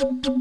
dum dum